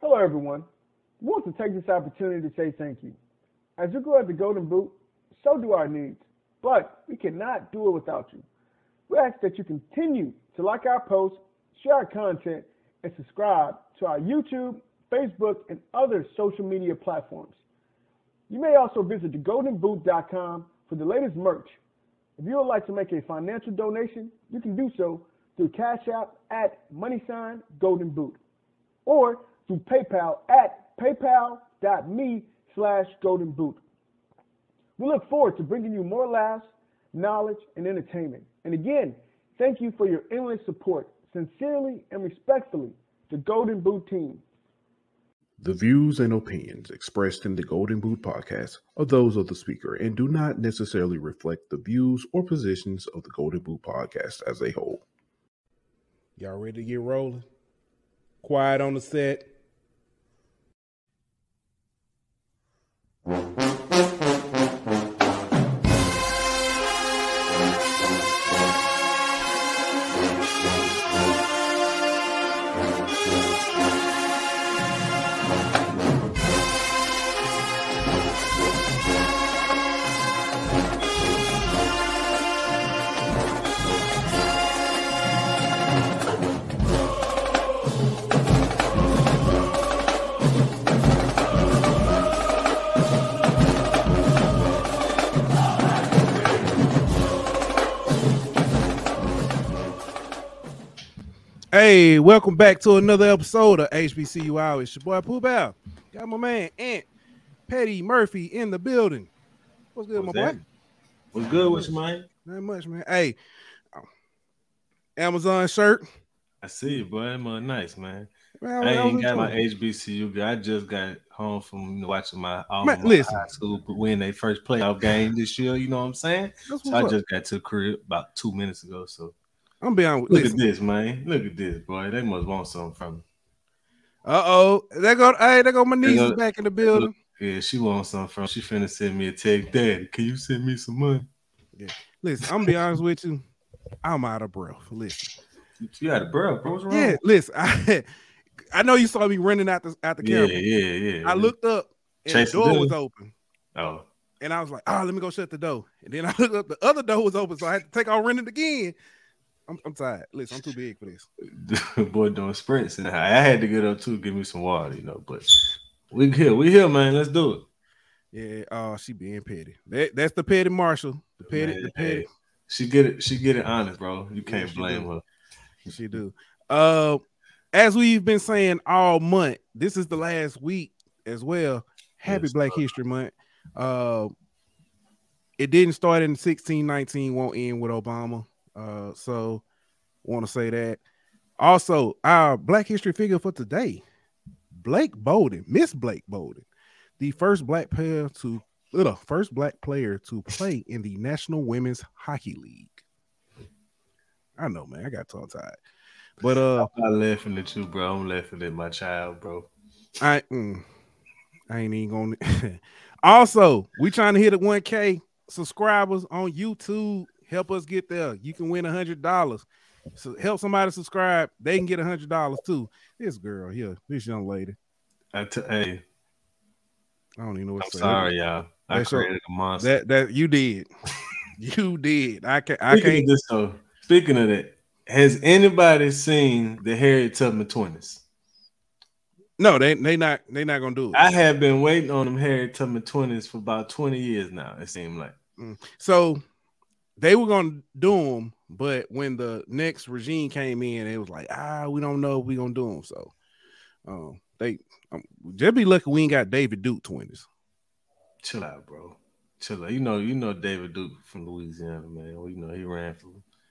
Hello, everyone. We want to take this opportunity to say thank you. As you grow at the Golden Boot, so do our needs, but we cannot do it without you. We ask that you continue to like our posts, share our content, and subscribe to our YouTube, Facebook, and other social media platforms. You may also visit thegoldenboot.com for the latest merch. If you would like to make a financial donation, you can do so through Cash App at money sign golden boot or through PayPal at paypal.me slash golden boot. We look forward to bringing you more laughs, knowledge, and entertainment. And again, thank you for your endless support. Sincerely and respectfully, the Golden Boot team. The views and opinions expressed in the Golden Boot podcast are those of the speaker and do not necessarily reflect the views or positions of the Golden Boot podcast as a whole. Y'all ready to get rolling? Quiet on the set. Thank you. Hey, welcome back to another episode of HBCU Hour. It's your boy Pooh Bow. Got my man Ant Petty Murphy in the building. What's good, What's my that? boy? What's good with you, man? Not much, man. Hey, um, Amazon shirt. I see you, boy. That man nice, man. Man, I I ain't got my it. HBCU. I just got home from watching my alma Man, listen. high school win their first playoff game this year. You know what I'm saying? So I just got to the crib about two minutes ago. So I'm honest. look Listen. at this, man. Look at this, boy. They must want something from me. Uh oh. They go. Hey, they go my niece go- back in the building. Yeah, she wants something from. She finna send me a text, Daddy. Can you send me some money? Yeah. Listen, I'm gonna be honest with you. I'm out of breath. Listen. You got a bro, bro. What's wrong? Yeah, listen. I, I know you saw me running out the out the camera. yeah, yeah. Yeah. I looked up and Chase the door was open. Oh, And I was like, oh, let me go shut the door. And then I looked up, the other door was open, so I had to take off running again. I'm, I'm tired. Listen, I'm too big for this. boy doing sprints, and I I had to get up too, give me some water, you know. But we here, we here, man. Let's do it. Yeah, oh, she being petty. That, that's the petty Marshall. The petty, Man, the petty. hey, she get it, she get it honest, bro. You can't she blame do. her. She do. Uh, as we've been saying all month, this is the last week as well. Happy Yes, Black. History Month. Uh, it didn't start in 1619, won't end with Obama. Uh, so want to say that. Also, our Black History figure for today, Blake Bolden, Miss Blake Bolden, the first black player to the first black player to play in the National Women's Hockey League. I know, man. I got tongue tied. But uh I'm not laughing at you, bro. I'm laughing at my child, bro. I mm, I ain't even gonna also we trying to hit a 1k subscribers on YouTube. Help us get there. You can win a hundred dollars. So help somebody subscribe, they can get a hundred dollars too. This girl here, this young lady. I t- hey, I don't even know what I'm to say. sorry, y'all. I That's created a monster. That that you did. you did. I can I Speaking can't of this, though, speaking of that, has anybody seen the Harriet Tubman twins? no, they they not they not gonna do it. I have been waiting on them Harriet Tubman twins for about 20 years now. It seemed like. Mm. So they were gonna do them, but when the next regime came in, it was like, ah, we don't know if we gonna do them. So, um, they um, just be lucky we ain't got David Duke twins. Chill out, bro. Chill out. You know, you know David Duke from Louisiana, man. You know he ran for.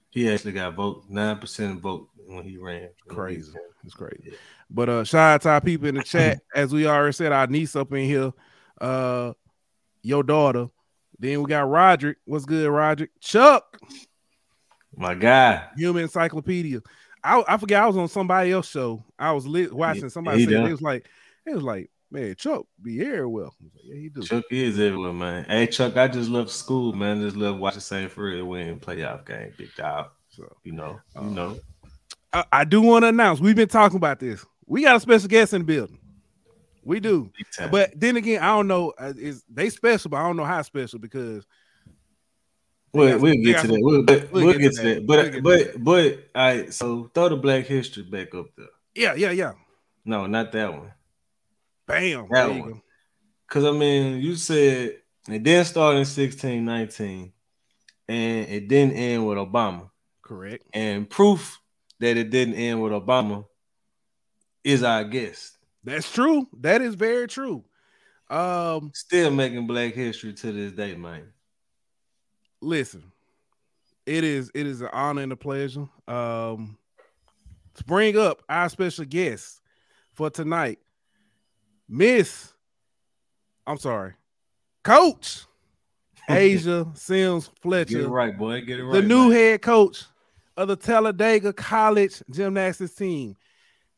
He actually got vote nine percent vote when he ran. Crazy, it's crazy. Yeah. But uh, shout out to our people in the chat, as we already said, our niece up in here, uh, your daughter. Then we got Roderick. What's good, Roderick? Chuck, My guy. Human Encyclopedia. I, I forget I was on somebody else show. I was li- watching somebody he say done. it was like it was like man Chuck be here well. Like, yeah, he do. Chuck is everywhere, man. Hey, Chuck, I just love school, man. Just love watching St. Fred win playoff game. Big dog. So You know, you uh, know. I, I do want to announce we've been talking about this. We got a special guest in the building. We do. But then again, I don't know. Uh, is they special, but I don't know how special because. We'll, we'll get to that. We'll, we'll, we'll get, to that. that. But we'll but but all right. So throw the Black History back up there. Yeah, yeah, yeah. No, not that one. Bam. That one. Because I mean, you said it didn't start in sixteen nineteen, and it didn't end with Obama. Correct. And proof that it didn't end with Obama is our guest. That's true. That is very true. Um, still making Black history to this day, man. Listen, it is it is an honor and a pleasure. Um, to bring up our special guest for tonight, Miss. I'm sorry, Coach Aja Sims Fletcher. Get it right, boy. Get it right. The new man. head coach of the Talladega College gymnastics team.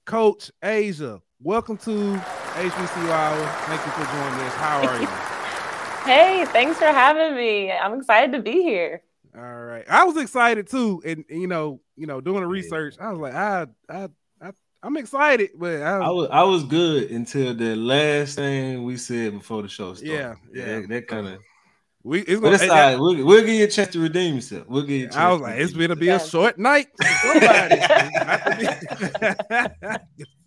Coach Aja, welcome to HBCU Hour. Thank you for joining us. How are you? Hey, thanks for having me. I'm excited to be here. All right, I was excited too, and you know, you know, doing the research, I was like, I, I, I I'm excited, but I, I, was I was good until the last thing we said before the show started. Yeah, yeah, that, that kind of we it's gonna, it's all right. we'll, we'll give you a chance to redeem yourself. We'll give you a chance. I was like, it's gonna be a short night.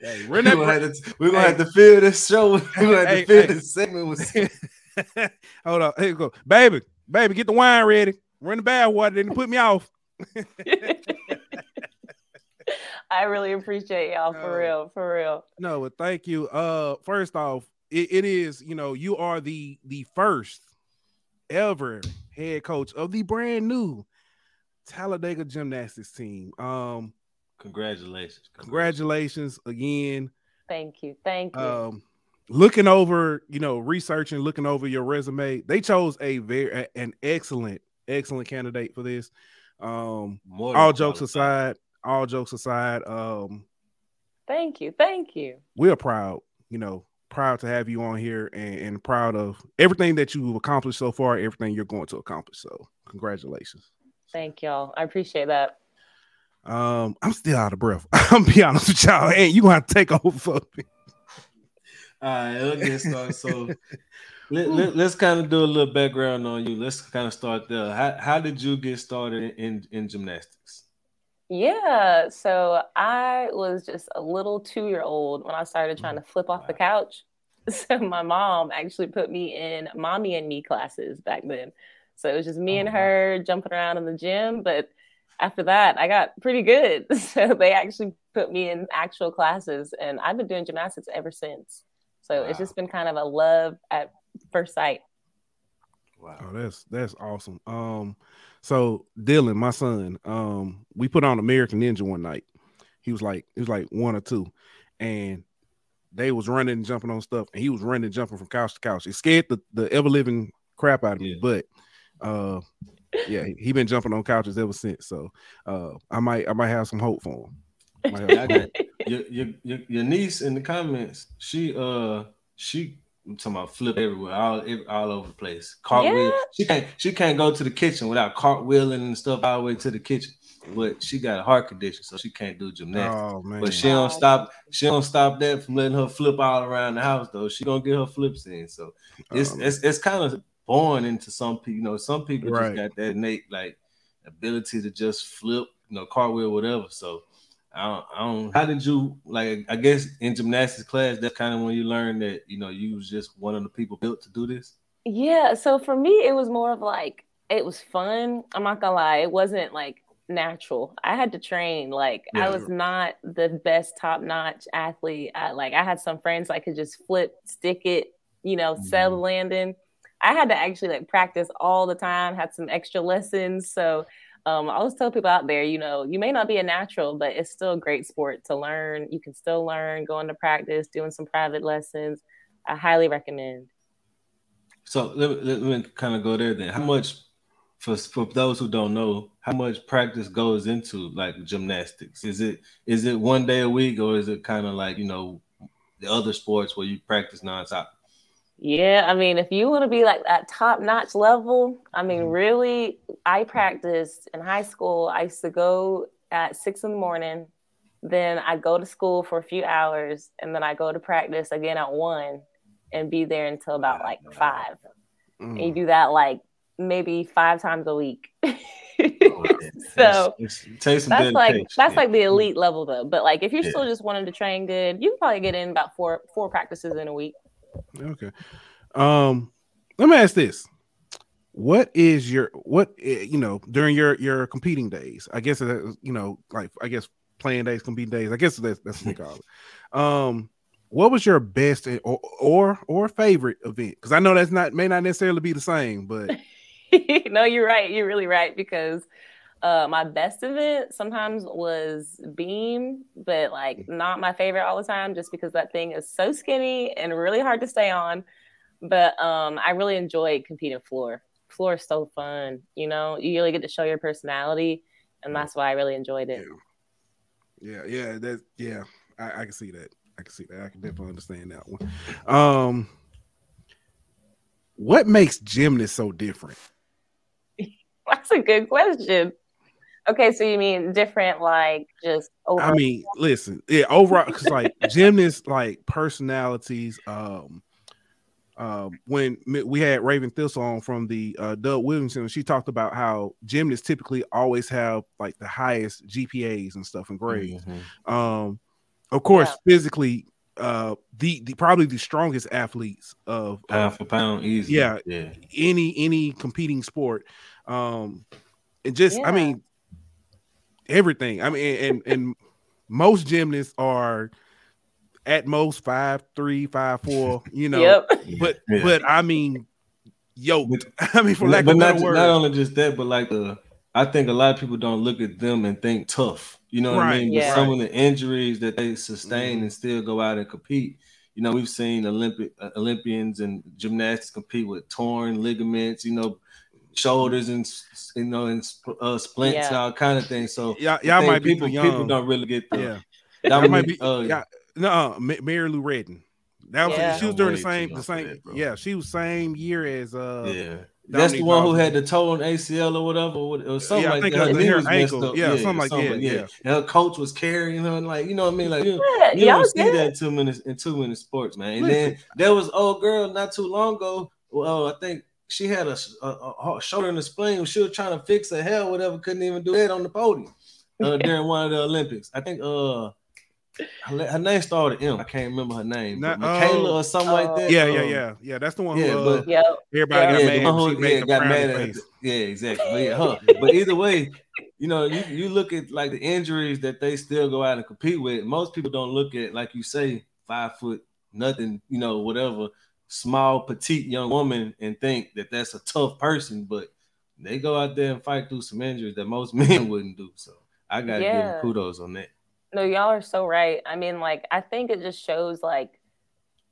hey, we're, gonna have to, we're gonna hey. have to fill this show. We're gonna have hey, to fill hey. this segment with hold on. Here you go. Baby, baby, get the wine ready. We're in the bad water, Didn't put me off. I really appreciate y'all for uh, real, for real. No, but thank you. Uh first off, it, it is, you know, you are the the first ever head coach of the brand new Talladega gymnastics team. Um, congratulations. Congratulations again. Thank you. Thank you. Um, looking over, you know, researching, looking over your resume, they chose a very an excellent, excellent candidate for this. Um, all jokes aside, all jokes aside, um, thank you, thank you. We're proud, you know, proud to have you on here and, and, proud of everything that you've accomplished so far, everything you're going to accomplish. So, congratulations. Thank y'all. I appreciate that. Um, I'm still out of breath. I'm be honest with y'all. Hey, you gonna have to take over for me. All right, let's get started. So let, let, us kind of do a little background on you. Let's kind of start there. How, how did you get started in, in gymnastics? Yeah, so I was just a little two year old when I started trying to flip off wow. the couch. So my mom actually put me in mommy and me classes back then. So it was just me oh, and her jumping around in the gym. But after that, I got pretty good. So they actually put me in actual classes, and I've been doing gymnastics ever since. So wow. it's just been kind of a love at first sight. Wow, oh, that's that's awesome. Um, so Dylan, my son, um, we put on American Ninja one night. He was like, he was like one or two, and they was running and jumping on stuff, and he was running and jumping from couch to couch. It scared the, the ever living crap out of me, yeah. but uh yeah, he, he, been jumping on couches ever since. So uh I might I might have some hope for him. your, your, your your niece in the comments, she uh she I'm talking about flip everywhere, all all over the place. Cartwheel. Yeah. She can't she can't go to the kitchen without cartwheeling and stuff all the way to the kitchen. But she got a heart condition, so she can't do gymnastics. Oh, but she don't stop. She don't stop that from letting her flip all around the house though. She gonna get her flips in. So it's oh, it's, it's kind of born into some people. You know, some people right. just got that innate like ability to just flip, you know, cartwheel, whatever. So I don't, I don't, how did you like? I guess in gymnastics class, that's kind of when you learned that you know you was just one of the people built to do this. Yeah. So for me, it was more of like it was fun. I'm not gonna lie, it wasn't like natural. I had to train. Like yeah. I was not the best top notch athlete. I, like I had some friends I could just flip, stick it, you know, mm-hmm. sell the landing. I had to actually like practice all the time. Had some extra lessons. So um, I always tell people out there, you know, you may not be a natural, but it's still a great sport to learn. You can still learn, going to practice, doing some private lessons. I highly recommend. So let, let me kind of go there then. How much, for for those who don't know, how much practice goes into like gymnastics? Is it is it one day a week or is it kind of like you know the other sports where you practice nonstop? Yeah, I mean, if you want to be like that top notch level, I mean, mm-hmm. really, I practiced in high school. I used to go at six in the morning then I go to school for a few hours, and then I go to practice again at one, and be there until about like five. Mm. And you do that like maybe five times a week. so it's, it's, that's like that's like the elite level though. But like if you're yeah. still just wanting to train good, you can probably get in about four four practices in a week. Okay. Um, let me ask this: What is your what eh, you know during your your competing days? I guess you know like I guess playing days, competing days. I guess that's that's what they call it. Um, what was your best or or, or favorite event? Because I know that's not may not necessarily be the same, but no, you're right. You're really right because uh, my best event sometimes was beam, but like mm. not my favorite all the time, just because that thing is so skinny and really hard to stay on. But um, I really enjoyed competing floor. Floor is so fun, you know. You really get to show your personality, and that's why I really enjoyed it. Yeah, yeah, yeah that yeah, I, I can see that. I can see that. I can definitely understand that one. Um, what makes gymnasts so different? That's a good question. Okay, so you mean different, like just overall? I mean, listen, yeah, overall, because like gymnasts, like personalities. Um, uh, when we had Raven Thistle on from the uh, Doug Williamson, she talked about how gymnasts typically always have like the highest GPAs and stuff and grades. Mm-hmm. Um, of course, yeah. physically, uh, the, the probably the strongest athletes of pound for pound, easy. Yeah, yeah. Any any competing sport, um, and just yeah. I mean, everything. I mean, and and most gymnasts are at most five three, five four. You know, yep. but yeah. but I mean, yoked. I mean, for lack but of not, word. not only just that, but like the I think a lot of people don't look at them and think tough. You know what right. I mean? Yeah. But some of the injuries that they sustain mm-hmm. and still go out and compete. You know, we've seen Olympic uh, Olympians and gymnastics compete with torn ligaments. You know, shoulders and you know and uh, splints yeah. and all kind of things. So y'all, y'all might people, be people don't really get the, yeah. That might be uh, yeah. No, Mary Lou Retton. That was yeah. she was during the same the same that, yeah she was same year as uh yeah that's the one who had the toe on ACL or whatever, or something yeah, like that. Her, her ankle. Yeah, yeah, something like that. Yeah. yeah. And her coach was carrying her, and like you know what I mean. Like you, yeah, you don't see that in two minutes in two minutes sports, man. And Listen. then there was old girl not too long ago. Well, I think she had a, a, a shoulder in the spleen. She was trying to fix her hair, whatever. Couldn't even do that on the podium uh, during one of the Olympics. I think uh her, name started M. I can't remember her name. Not, Michaela or something uh, like that. Yeah, yeah, um, yeah, yeah. That's the one. Yeah, who, uh, but, everybody yeah, got mad. Who, yeah, got mad at. Yeah, exactly. But, yeah, huh. but either way, you know, you, you look at like the injuries that they still go out and compete with. Most people don't look at like you say, five foot nothing, you know, whatever, small petite young woman and think that that's a tough person, but they go out there and fight through some injuries that most men wouldn't do. So I gotta yeah. give them kudos on that. No, y'all are so right. I mean, like, I think it just shows like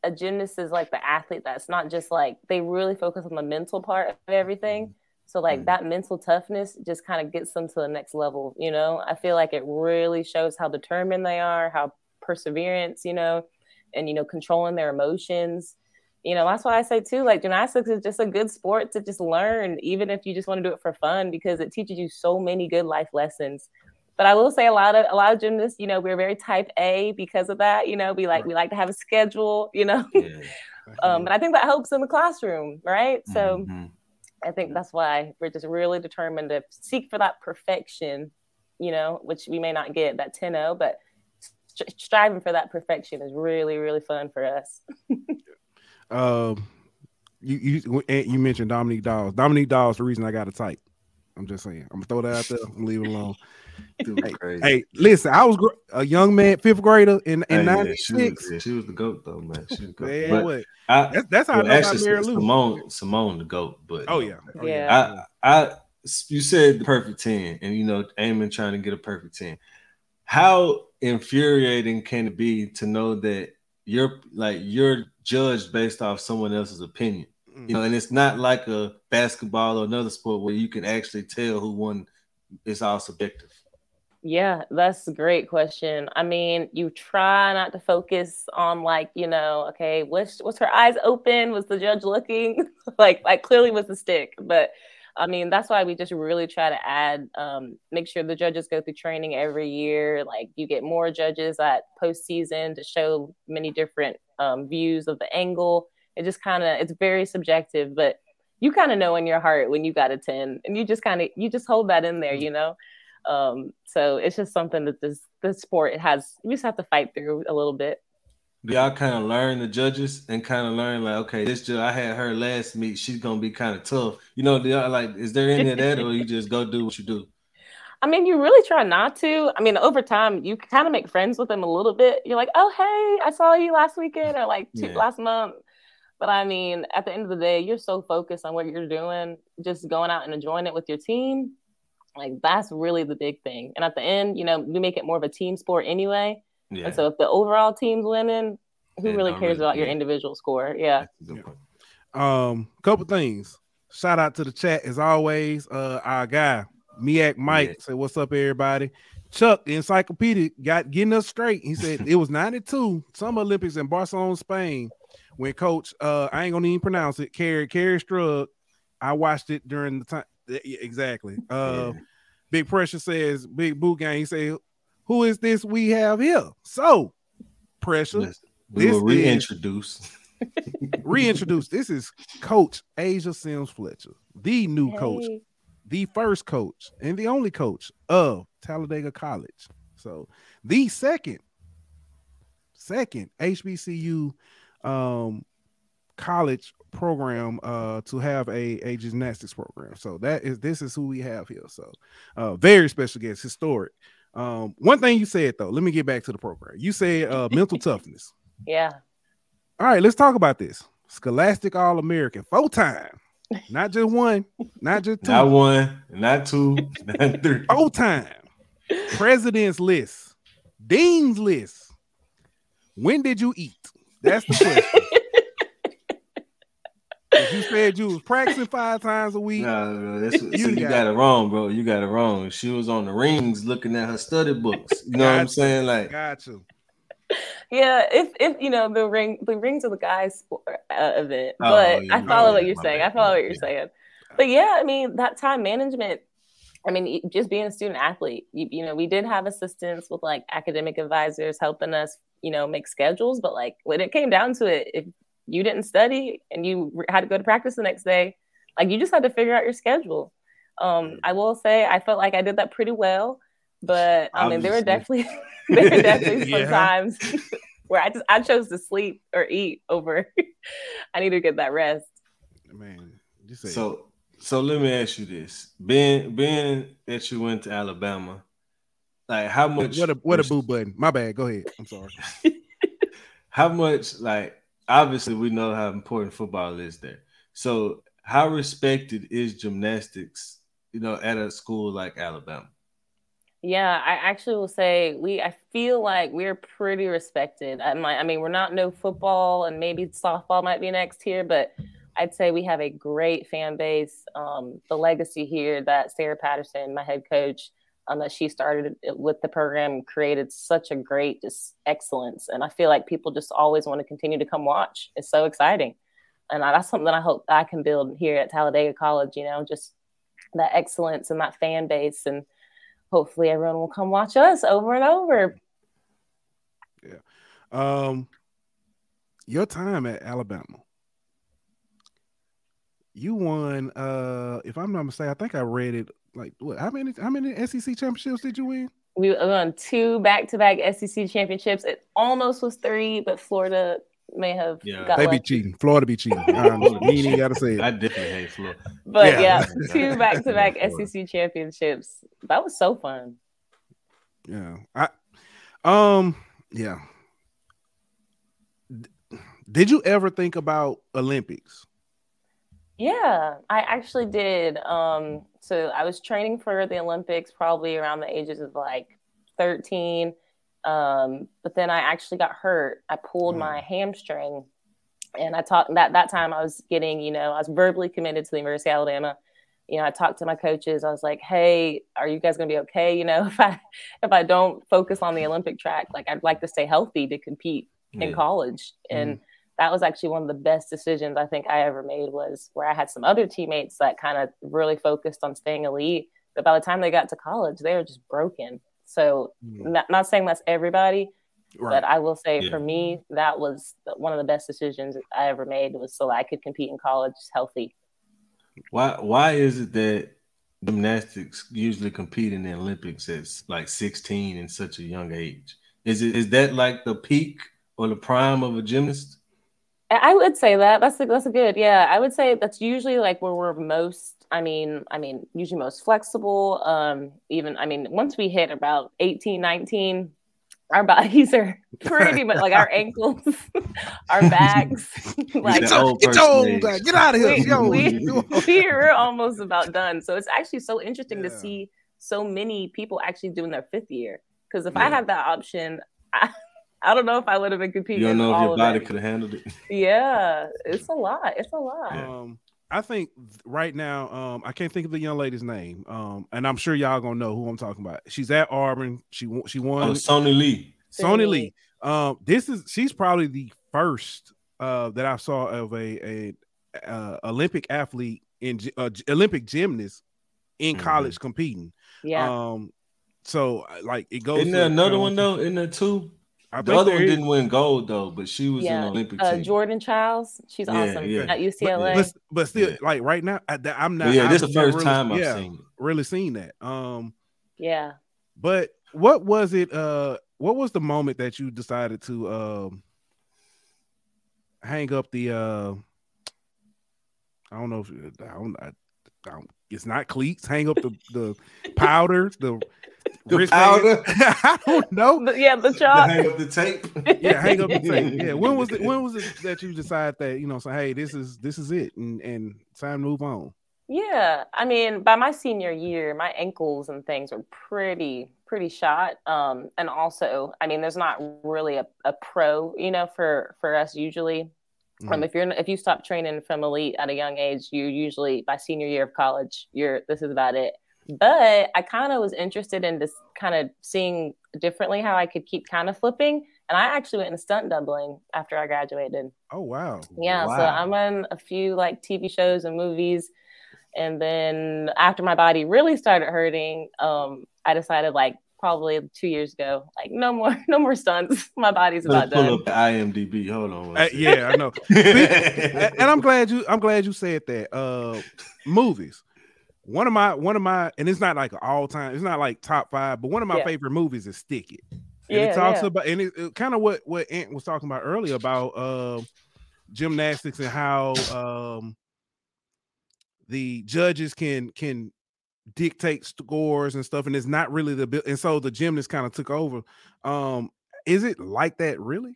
a gymnast is like the athlete that's not just like they really focus on the mental part of everything. So like mm-hmm. that mental toughness just kind of gets them to the next level, you know. I feel like it really shows how determined they are, how perseverance, you know, and you know, controlling their emotions. You know, that's why I say too, like gymnastics is just a good sport to just learn, even if you just want to do it for fun, because it teaches you so many good life lessons but I will say a lot of a lot of gymnasts, you know, we're very type A because of that. You know, we like we like to have a schedule, you know. Yeah. um, but I think that helps in the classroom, right? So mm-hmm. I think that's why we're just really determined to seek for that perfection, you know, which we may not get that 10-0, but st- striving for that perfection is really, really fun for us. um you you you mentioned Dominique Dawes. Dominique Dawes, the reason I got a type. I'm just saying. I'm gonna throw that out there and leave it alone hey, hey, listen, I was a young man, fifth grader in in '96. Yeah, she, yeah, she, was the goat though, man. She was the goat. Man, what? I, that's, that's how well, I know actually, about Simone, Simone the goat. But oh yeah, oh, yeah. I, I, you said the perfect ten, and you know, aiming trying to get a perfect ten. How infuriating can it be to know that you're like you're judged based off someone else's opinion? You mm. know, and it's not like a basketball or another sport where you can actually tell who won. It's all subjective. Yeah, that's a great question. I mean, you try not to focus on like, you know, okay, was was her eyes open? Was the judge looking? like like clearly was the stick. But I mean, that's why we just really try to add, um, make sure the judges go through training every year. Like you get more judges at postseason to show many different um, views of the angle. It just kind of, it's very subjective, but you kind of know in your heart when you got a 10 and you just kind of, you just hold that in there, you know? Um, so it's just something that this, this sport has, you just have to fight through a little bit y'all kind of learn the judges and kind of learn like, okay, this judge I had her last meet, she's gonna be kind of tough. You know, y'all like, is there any of that, or you just go do what you do? I mean, you really try not to. I mean, over time, you kind of make friends with them a little bit. You're like, oh, hey, I saw you last weekend or like two, yeah. last month. But I mean, at the end of the day, you're so focused on what you're doing, just going out and enjoying it with your team. Like that's really the big thing. And at the end, you know, we make it more of a team sport anyway. Yeah. And so if the overall team's winning, who really cares really, about yeah. your individual score? Yeah. yeah. Um, couple things. Shout out to the chat as always. Uh, our guy Miak Mike yeah. said, "What's up, everybody?" Chuck, the encyclopedia, got getting us straight. He said it was 92 Summer Olympics in Barcelona, Spain, when Coach, uh, I ain't gonna even pronounce it, Kerri Kerri Strug. I watched it during the time. Exactly. Uh, yeah. Big Pressure says, Big Boot Gang. He said, who is this we have here? So, pressure. Yes, we this will reintroduce. reintroduce. This is Coach Aja Sims Fletcher, the new hey. coach, the first coach, and the only coach of Talladega College. So, the second, second HBCU um, college program uh to have a, a gymnastics program so that is this is who we have here so uh very special guest historic um, one thing you said though, let me get back to the program. You said uh, mental toughness. Yeah. All right, let's talk about this. Scholastic All American, four time, not just one, not just two, not one, not two, not three, four time. President's list, Dean's list. When did you eat? That's the question. You said you was practicing five times a week. No, bro, that's, you, so you got, got, it wrong, bro. You got it wrong. She was on the rings looking at her study books. You know what I'm saying? Like, got you. Yeah, if if you know the ring, the rings of the guys uh, event. Oh, but yeah, I follow what you're saying. Bad. I follow what you're yeah. saying. But yeah, I mean that time management. I mean, just being a student athlete, you, you know, we did have assistance with like academic advisors helping us, you know, make schedules. But like when it came down to it, if you didn't study and you had to go to practice the next day, like you just had to figure out your schedule. Um, I will say I felt like I did that pretty well, but I mean there were definitely there were definitely some times where I just I chose to sleep or eat over I need to get that rest. Man, so so let me ask you this: being being that you went to Alabama, like how much? What a what a boo button. My bad. Go ahead. I'm sorry. how much like obviously we know how important football is there. So how respected is gymnastics, you know, at a school like Alabama? Yeah, I actually will say we I feel like we're pretty respected. I, I mean, we're not no football and maybe softball might be next here, but I'd say we have a great fan base. Um, the legacy here that Sarah Patterson, my head coach, um, that she started with the program created such a great just excellence. And i feel like people just always want to continue to come watch. It's so exciting. And I, that's something that i hope i can build here at talladega college you know just that excellence and that fan base. And hopefully everyone will come watch us over and over. Yeah. Um your time at alabama. You won uh if i'm not mistaken i think i read it like what? How many? How many SEC championships did you win? We won two back-to-back SEC championships. It almost was three, but Florida may have. Yeah, they be cheating. Florida be cheating. you ain't gotta say it. I definitely hate Florida. But yeah, yeah two back-to-back SEC championships. That was so fun. Yeah, I, um, yeah. Did you ever think about Olympics? Yeah, I actually did. Um, so I was training for the Olympics probably around the ages of like 13. Um, but then I actually got hurt. I pulled mm. my hamstring and I talked that that time I was getting, you know, I was verbally committed to the University of Alabama. You know, I talked to my coaches. I was like, "Hey, are you guys going to be okay? You know, if I if I don't focus on the Olympic track, like I'd like to stay healthy to compete yeah. in college." And that was actually one of the best decisions I think I ever made was where I had some other teammates that kind of really focused on staying elite. But by the time they got to college, they were just broken. So, mm-hmm. not, not saying that's everybody, right. but I will say yeah. for me, that was one of the best decisions I ever made was so I could compete in college healthy. Why, why is it that gymnastics usually compete in the Olympics at like 16 in such a young age? Is it is that like the peak or the prime of a gymnast? I would say that. That's a, that's a good. Yeah, I would say that's usually like where we're most. I mean, I mean, usually most flexible. Um, even I mean, once we hit about 18, 19, our bodies are pretty much like our ankles, our backs. like get, old get, old, get out of here. We, we, are almost about done. So it's actually so interesting yeah. to see so many people actually doing their fifth year. Because if yeah. I had that option, I, I don't know if I would have been competing. You don't know if your body could have handled it. Yeah, it's a lot. It's a lot. Um, I think right now, um, I can't think of the young lady's name. Um, and I'm sure y'all gonna know who I'm talking about. She's at Auburn. She won. she won. Oh, Suni Lee. Suni Lee. Um, this is she's probably the first uh that I saw of a a uh, Olympic athlete in uh, Olympic gymnast in mm-hmm. college competing. Yeah. Um, so like it goes. Isn't there another one though? In there too? I the other one is. didn't win gold though, but she was yeah. in the Olympic uh, team. Jordan Chiles, she's yeah, awesome yeah. at UCLA. But, but still, like right now, I, am not. But yeah, this is the first really, time I've seen it. Really seen that. Um, yeah. But what was it? Uh, what was the moment that you decided to um hang up the? uh I don't know if I don't, I, I don't it's not cleats. Hang up the the powder, the the powder. I don't know. The, yeah, the chalk. hang up the tape. yeah, hang up the tape. Yeah. When was it? When was it that you decided that you know? So hey, this is this is it, and and time to move on. Yeah, I mean, by my senior year, my ankles and things were pretty pretty shot. Um, and also, I mean, there's not really a, a pro, you know, for for us usually. Mm. Um, if you're if you stop training from elite at a young age, you usually by senior year of college, you're this is about it. But I kind of was interested in just kind of seeing differently how I could keep kind of flipping. And I actually went into stunt doubling after I graduated. Oh wow. Yeah. Wow. So I'm on a few like TV shows and movies. And then after my body really started hurting, um, I decided like probably two years ago. Like no more, no more stunts. My body's about pull done. Pull up the IMDb. Hold on. Uh, yeah, I know. and I'm glad you. I'm glad you said that. Uh, movies. One of my, one of my, and it's not like all time. It's not like top five, but one of my yeah. favorite movies is Stick It. And yeah, it talks yeah. about, and it, it kind of what what Ant was talking about earlier about uh, gymnastics and how um, the judges can can dictate scores and stuff, and it's not really the and so the gymnast kind of took over. Um, is it like that really?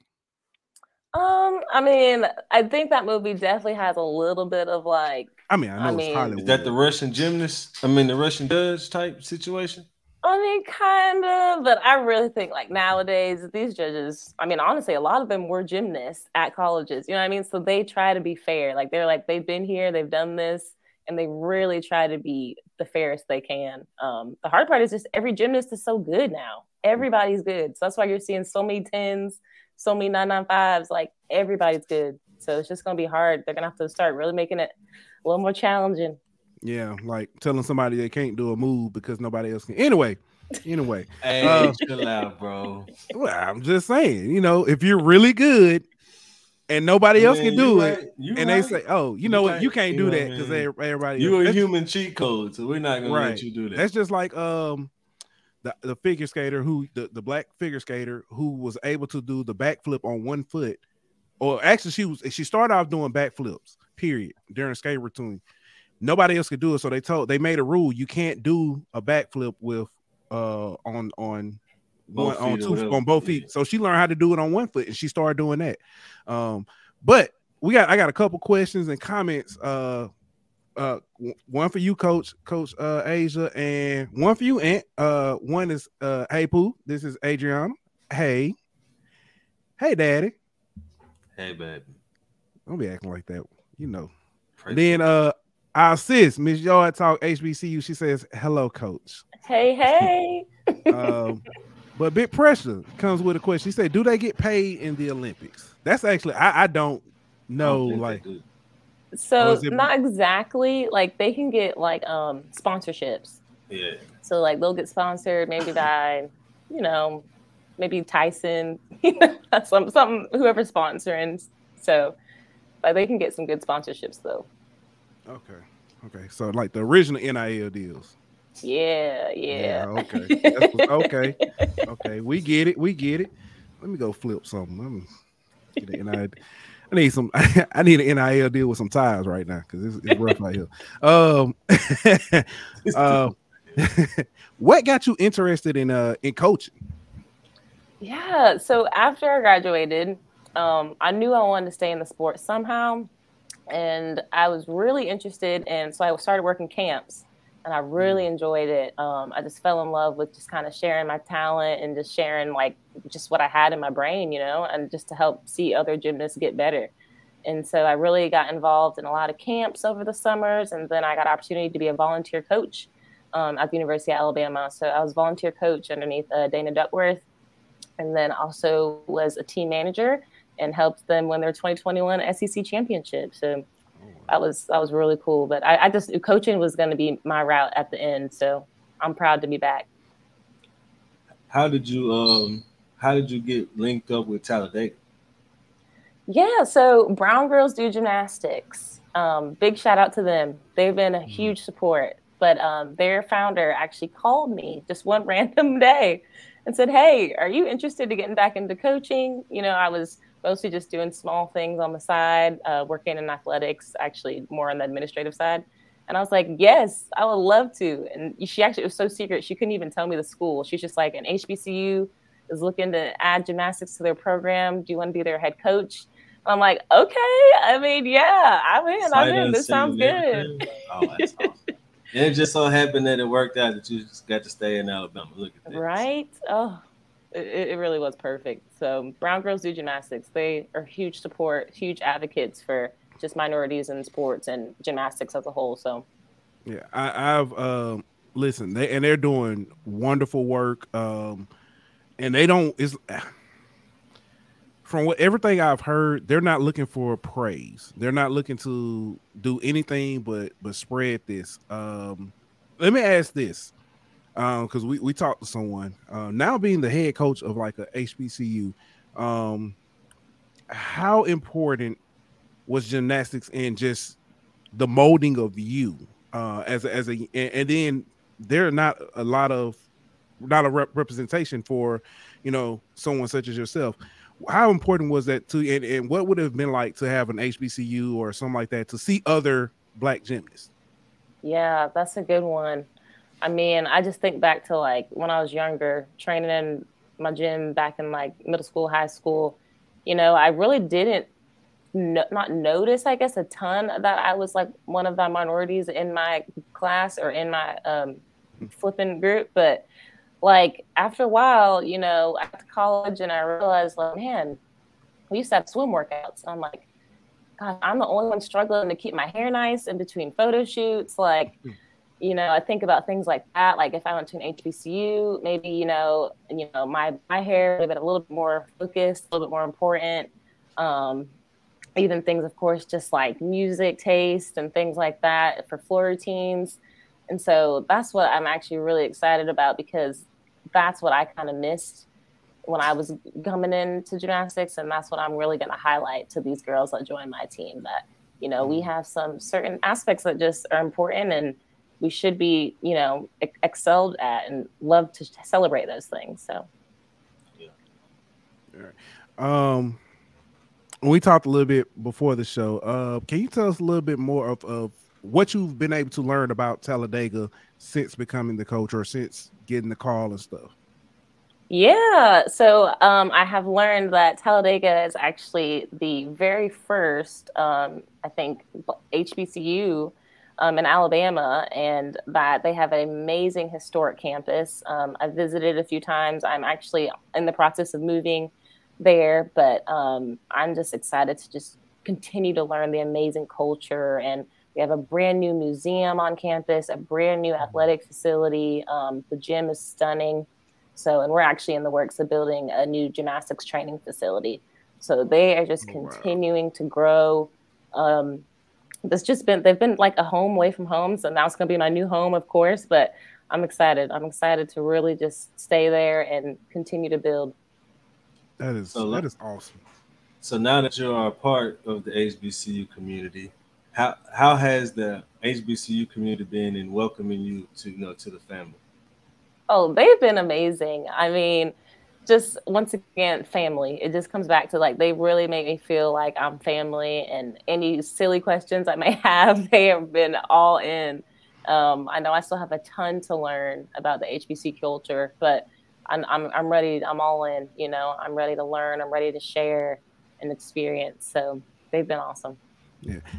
Um, I mean, I think that movie definitely has a little bit of like. I mean, I know I mean, Hollywood. Is that the Russian gymnast? I mean, the Russian judge type situation. I mean, kind of, but I really think like nowadays these judges. I mean, honestly, a lot of them were gymnasts at colleges. You know what I mean? So they try to be fair. Like they're like they've been here, they've done this and they really try to be the fairest they can. Um, the hard part is just every gymnast is so good now. Everybody's good. So that's why you're seeing so many tens, so many nine nine fives. Like everybody's good. So it's just gonna be hard. They're gonna have to start really making it a little more challenging. Yeah, like telling somebody they can't do a move because nobody else can. Anyway, anyway. hey, uh, chill out, bro. Well, I'm just saying, you know, if you're really good, and nobody else can do it. Right. and right. they say, "Oh, you, you know what? You can't do that because everybody." You're a human cheat code, so we're not gonna right. let you do that. That's just like um, the, the figure skater who the, the black figure skater who was able to do the backflip on one foot, or actually she was she started off doing backflips. Period during skate routine. Nobody else could do it, so they told they made a rule: you can't do a backflip with uh on on one, on two on both feet. So she learned how to do it on one foot, and she started doing that. Um, but we got I got a couple questions and comments. Uh, uh, one for you, Coach Coach uh, Aja, and one for you, Ant. Uh, one is uh, Hey Pooh. This is Adriana. Hey, hey, Daddy. Hey, baby. Don't be acting like that. You know. then uh, our sis, Miss Yard Talk HBCU. She says, "Hello, Coach." Hey, hey. um, But big pressure comes with a question. She said, "Do they get paid in the Olympics?" That's actually I, I don't know. like, so not exactly. Like they can get like um sponsorships. Yeah. So like they'll get sponsored maybe by, you know, maybe Tyson, some some whoever sponsoring. So, but they can get some good sponsorships though. Okay. Okay. So like the original NIL deals. Yeah, yeah. yeah okay. okay. Okay. We get it. We get it. Let me go flip something. Let me get an NIL. I need some. I need an NIL deal with some ties right now because it's, it's rough out here. Um, uh, what got you interested in uh in coaching? Yeah, so after I graduated, um, I knew I wanted to stay in the sport somehow, and I was really interested in. So I started working camps, and I really mm. enjoyed it. Um, I just fell in love with just kind of sharing my talent and just sharing like just what I had in my brain, you know, and just to help see other gymnasts get better. And so I really got involved in a lot of camps over the summers, and then I got opportunity to be a volunteer coach um, at the University of Alabama. So I was volunteer coach underneath uh, Dana Duckworth, and then also was a team manager and helped them win their 2021 SEC championship. So that was that was really cool. But I, I just coaching was going to be my route at the end. So I'm proud to be back. How did you um How did you get linked up with Talladega? Yeah, so Brown Girls Do Gymnastics. Um, big shout out to them. They've been a mm-hmm. huge support. But um, their founder actually called me just one random day and said, Hey, are you interested in getting back into coaching? You know, I was mostly just doing small things on the side, uh, working in athletics, actually more on the administrative side. And I was like, Yes, I would love to. And she actually, it was so secret, she couldn't even tell me the school. She's just like, An HBCU is looking to add gymnastics to their program. Do you want to be their head coach? I'm like, okay. I mean, yeah, I'm in. I'm in. This sounds good. Oh, that's awesome it just so happened that it worked out that you just got to stay in Alabama. Look at that. Right? Oh, it, it really was perfect. So Brown Girls Do Gymnastics. They are huge support, huge advocates for just minorities in sports and gymnastics as a whole. So yeah, I, have um, listen, they and they're doing wonderful work. Um, and they don't is from what everything I've heard, they're not looking for praise. They're not looking to do anything but but spread this. Um, let me ask this, because um, we we talked to someone uh, now being the head coach of like a HBCU. Um, how important was gymnastics and just the molding of you uh, as a, as a and, then there are not a lot of not a rep- representation for you know someone such as yourself how important was that to and, and what would have been like to have an HBCU or something like that to see other black gymnasts? Yeah, that's a good one. I mean, I just think back to like when I was younger, training in my gym back in like middle school, high school. You know, I really didn't no, not notice, I guess, a ton that I was like one of the minorities in my class or in my um, flipping group, but like after a while, you know, after college, and I realized, like, man, we used to have swim workouts. I'm like, God, I'm the only one struggling to keep my hair nice in between photo shoots. Like, mm. You know, I think about things like that. Like if I went to an HBCU, maybe, you know, you know, my my hair would have been a little bit more focused, a little bit more important. Um, even things, of course, just like music taste and things like that for floor routines. And so that's what I'm actually really excited about because that's what I kind of missed when I was coming into gymnastics, and that's what I'm really going to highlight to these girls that join my team. That you know we mm-hmm. have some certain aspects that just are important, and we should be you know excelled at, and love to celebrate those things. So, yeah. All right. Um, we talked a little bit before the show. Uh, can you tell us a little bit more of, of what you've been able to learn about Talladega since becoming the coach or since getting the call and stuff? Yeah, so um, I have learned that Talladega is actually the very first, um, I think, HBCU um, in Alabama, and that they have an amazing historic campus. Um, I've visited a few times. I'm actually in the process of moving there, but um, I'm just excited to just continue to learn the amazing culture and we have a brand new museum on campus, a brand new mm-hmm. athletic facility. Um, the gym is stunning. So, and we're actually in the works of building a new gymnastics training facility. So they are just wow. continuing to grow. Um, it's just been they've been like a home away from home, so now it's going to be my new home, of course. But I'm excited. I'm excited to really just stay there and continue to build. That is So, that is awesome. So now that you are a part of the HBCU community, how how has the HBCU community been in welcoming you to you know to the family? Oh, they've been amazing. I mean, just once again, family. It just comes back to like they really make me feel like I'm family. And any silly questions I may have, they have been all in. Um, I know I still have a ton to learn about the HBC culture, but I'm, I'm I'm ready. I'm all in. You know, I'm ready to learn. I'm ready to share and experience. So they've been awesome.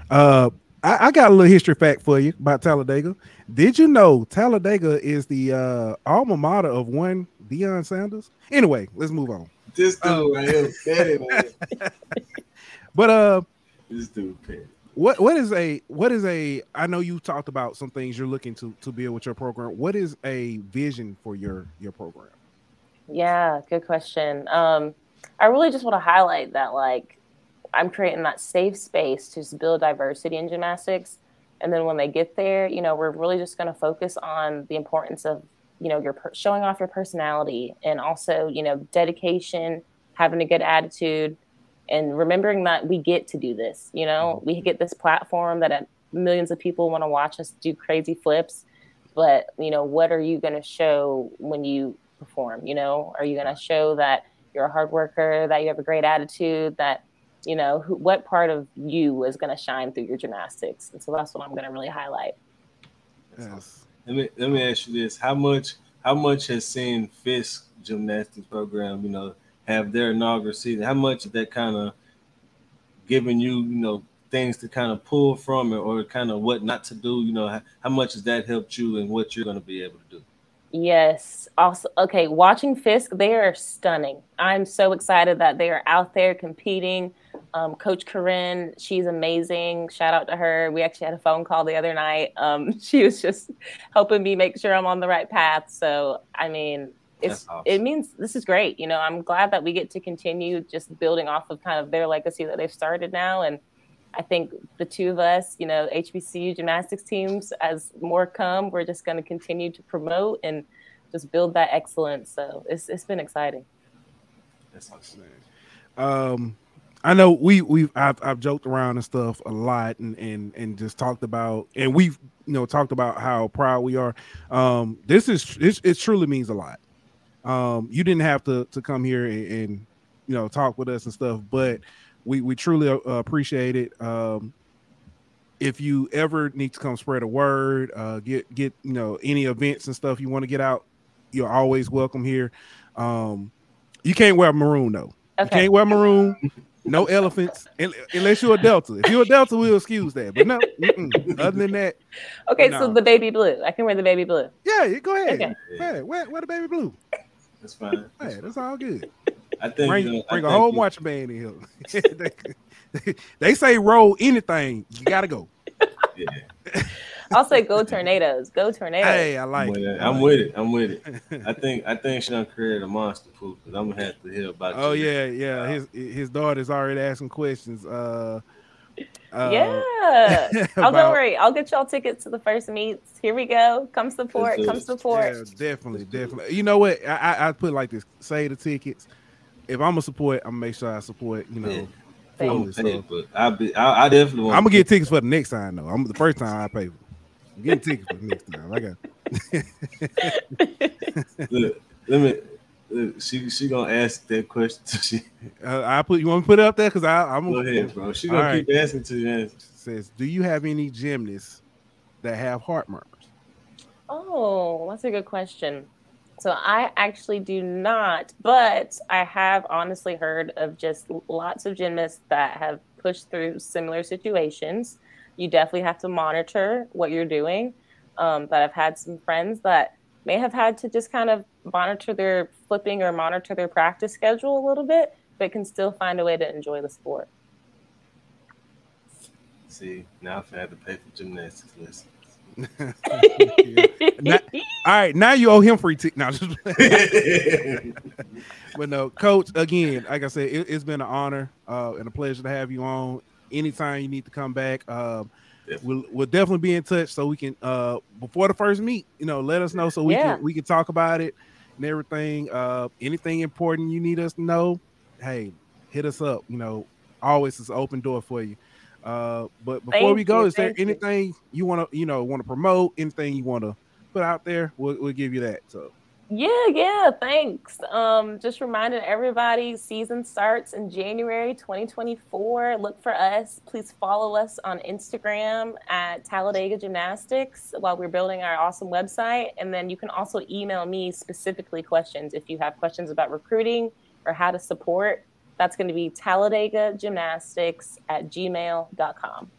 Uh, I, I got a little history fact for you about Talladega. Did you know Talladega is the uh, alma mater of one Deion Sanders? Anyway, let's move on. This dude Oh. right here, petty, man. But uh, This dude petty. what what is a what is a? I know you talked about some things you're looking to to build with your program. What is a vision for your your program? Yeah, good question. Um, I really just want to highlight that, like, I'm creating that safe space to just build diversity in gymnastics. And then when they get there, you know, we're really just going to focus on the importance of, you know, your per- showing off your personality and also, you know, dedication, having a good attitude, and remembering that we get to do this. You know, we get this platform that uh, millions of people want to watch us do crazy flips. But you know, what are you going to show when you perform? You know, are you going to show that you're a hard worker, that you have a great attitude, that you know, who, what part of you is going to shine through your gymnastics? And so that's what I'm going to really highlight. Yes. Let me let me ask you this: How much how much has seen Fisk gymnastics program, you know, have their inaugural season? How much of that kind of giving you, you know, things to kind of pull from it, or kind of what not to do? You know, how, how much has that helped you and what you're going to be able to do? Yes. Also, okay, watching Fisk, they are stunning. I'm so excited that they are out there competing. Um, Coach Corrine, she's amazing. Shout out to her. We actually had a phone call the other night. Um, she was just helping me make sure I'm on the right path. So, I mean, it's awesome. it means this is great. You know, I'm glad that we get to continue just building off of kind of their legacy that they've started now. And I think the two of us, you know, HBCU gymnastics teams, as more come, we're just going to continue to promote and just build that excellence. So it's it's been exciting. That's awesome. um I know we we've I've, I've joked around and stuff a lot and and and just talked about and we've you know talked about how proud we are. Um this is this it truly means a lot. Um you didn't have to to come here and, and you know talk with us and stuff, but we we truly uh, appreciate it. Um if you ever need to come spread a word, uh get get you know any events and stuff you want to get out, you're always welcome here. Um you can't wear maroon though. You can't wear maroon. No elephants, unless you're a Delta. If you're a Delta, we'll excuse that. But no, mm-mm. other than that, Okay, No. so the baby blue. I can wear the baby blue. yeah, go ahead. Okay. Yeah, wear, wear the baby blue. That's fine. Yeah, that's all good. I think Bring, uh, I bring a think whole you- marching band in here. they, they say roll anything, you gotta go. Yeah, I'll say go tornadoes. Go tornadoes. Hey, I I'm, like with it. it. I I'm like with it. I'm with it. I think I think she done created a monster poop because I'm gonna have to hear about. It. Oh you. yeah, yeah. His his daughter's already asking questions. Uh, uh yeah. Oh, about- don't worry. I'll get y'all tickets to the first meets. Here we go. Come support. Come support. Yeah, definitely, definitely. You know what? I, I I put it like this: say the tickets. If I'm gonna support, I'm gonna make sure I support. You know, Yeah. Thank fully. I'm So but I be I, I definitely. I'm gonna get tickets for the next time though. I'm the first time I pay. For. I'm getting tickets for the next time. I got. Look, let me. Look, she she gonna ask that question. She Uh, I put you want me to put it up there because I I'm go gonna ahead, bro. She gonna All keep asking to you answer. says, do you have any gymnasts that have heart murmurs? Oh, that's a good question. So I actually do not, but I have honestly heard of just lots of gymnasts that have pushed through similar situations. You definitely have to monitor what you're doing. Um, but I've had some friends that may have had to just kind of monitor their flipping or monitor their practice schedule a little bit, but can still find a way to enjoy the sport. See, now if I have to pay for gymnastics lessons. Yeah. Not- All right, now you owe him free ticket. Now, but no, coach. Again, like I said, it, has been an honor uh, and a pleasure to have you on. Anytime you need to come back, uh, we'll we'll definitely be in touch so we can uh, before the first meet. You know, let us know so we yeah. can we can talk about it and everything. Uh, anything important you need us to know, hey, hit us up. You know, always is open door for you. Uh, but before thank we go, you, is there anything you, you want to you know want to promote? Anything you want to put out there? We'll, we'll give you that. So. Yeah, yeah, thanks. Um, just reminding everybody, season starts in January 2024. Look for us. Please follow us on Instagram at Talladega Gymnastics while we're building our awesome website. And then you can also email me specifically questions if you have questions about recruiting or how to support. That's going to be Talladega Gymnastics at gmail.com.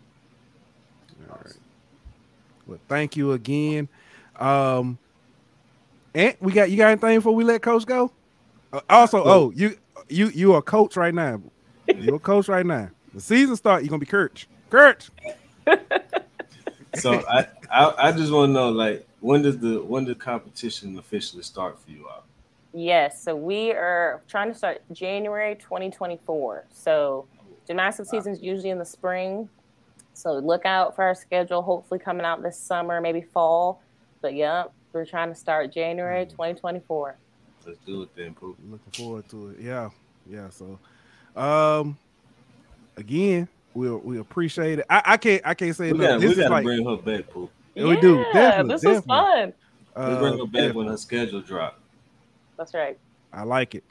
All right. Well, thank you again. Um, and we got you got anything before we let coach go? Uh, also, oh, you you you are a coach right now. You're a coach right now. The season start, you're gonna be Kurt. Kurt. so I, I I just want to know like when does the when does competition officially start for you all? Yes, so we are trying to start January 2024. So gymnastics wow. season is usually in the spring. So look out for our schedule, hopefully coming out this summer, maybe fall. But yeah, we're trying to start January 2024. Let's do it then, Poop. Looking forward to it. Yeah, yeah. So, um, again, we we appreciate it. I, I can't I can't say we Gotta, we gotta like, bring her back, Poop. Yeah, we do. Definitely, this definitely. was fun. Uh, we bring her back definitely. when her schedule drop. That's right. I like it.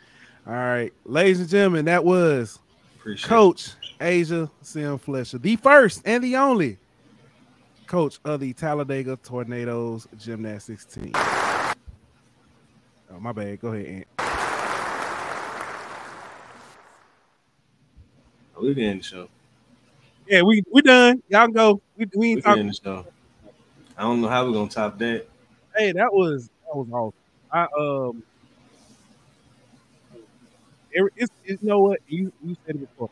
All right, ladies and gentlemen, that was Appreciate Coach it. Aja Sim Fletcher, the first and the only coach of the Talladega Tornadoes gymnastics team. Oh, my bad. Go ahead, Ant. Oh, we getting the show. Yeah, we we done. Y'all go. We we ain't talking the show. I don't know how we're gonna top that. Hey, that was that was awesome. I um, it, it's, it's you know what you you said it before.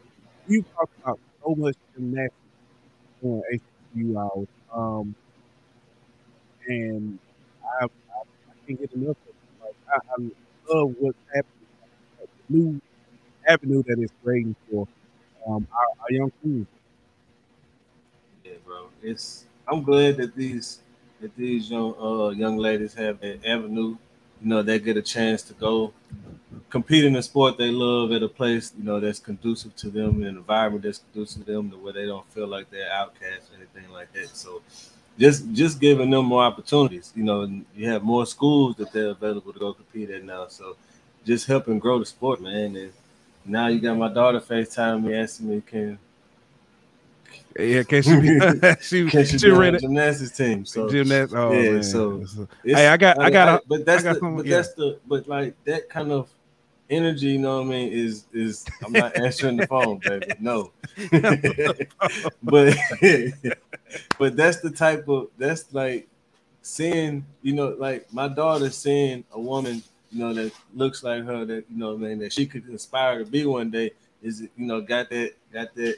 You talked about so much gymnastics on HBCU out. um, and I, I, I can't get enough of it. Like, I, I love what's happening, the new avenue that is creating for um, our, our young queens. Yeah, bro. It's I'm glad that these that these young uh, young ladies have an avenue. You know, they get a chance to go compete in a sport they love at a place you know that's conducive to them, an environment that's conducive to them, to where they don't feel like they're outcasts or anything like that. So, just just giving them more opportunities. You know, you have more schools that they're available to go compete at now. So, just helping grow the sport, man. And now you got my daughter FaceTime me asking me, can yeah, can she be? she she, she on the gymnastics team? So gymnastics. Oh, yeah, man. so hey, I got, I got, I, but that's the, but yeah. that's the, but like that kind of energy, you know what I mean, is is I'm not answering the phone, baby. No. but but that's the type of that's like seeing, you know, like my daughter seeing a woman, you know, that looks like her that you know, man, that she could inspire to be one day is you know, got that got that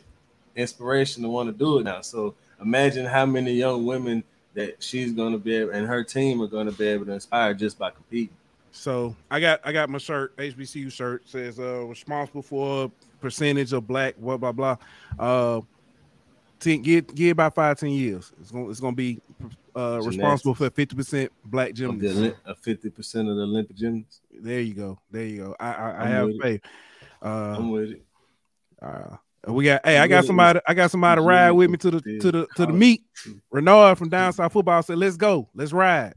inspiration to want to do it now. So imagine how many young women that she's gonna be able and her team are gonna be able to inspire just by competing. So I got I got my shirt, HBCU shirt says uh responsible for percentage of black, blah blah blah. Uh 10 get get about five, ten years. It's gonna it's gonna be uh responsible for 50 percent black gymnasts. A 50 percent of the Olympic gymnasts. There you go. There you go. I I, I have faith. Uh, I'm with it. Uh we got hey, I got somebody, I got somebody to ride with me to the to the to the meet. Renard from down south football said, Let's go, let's ride.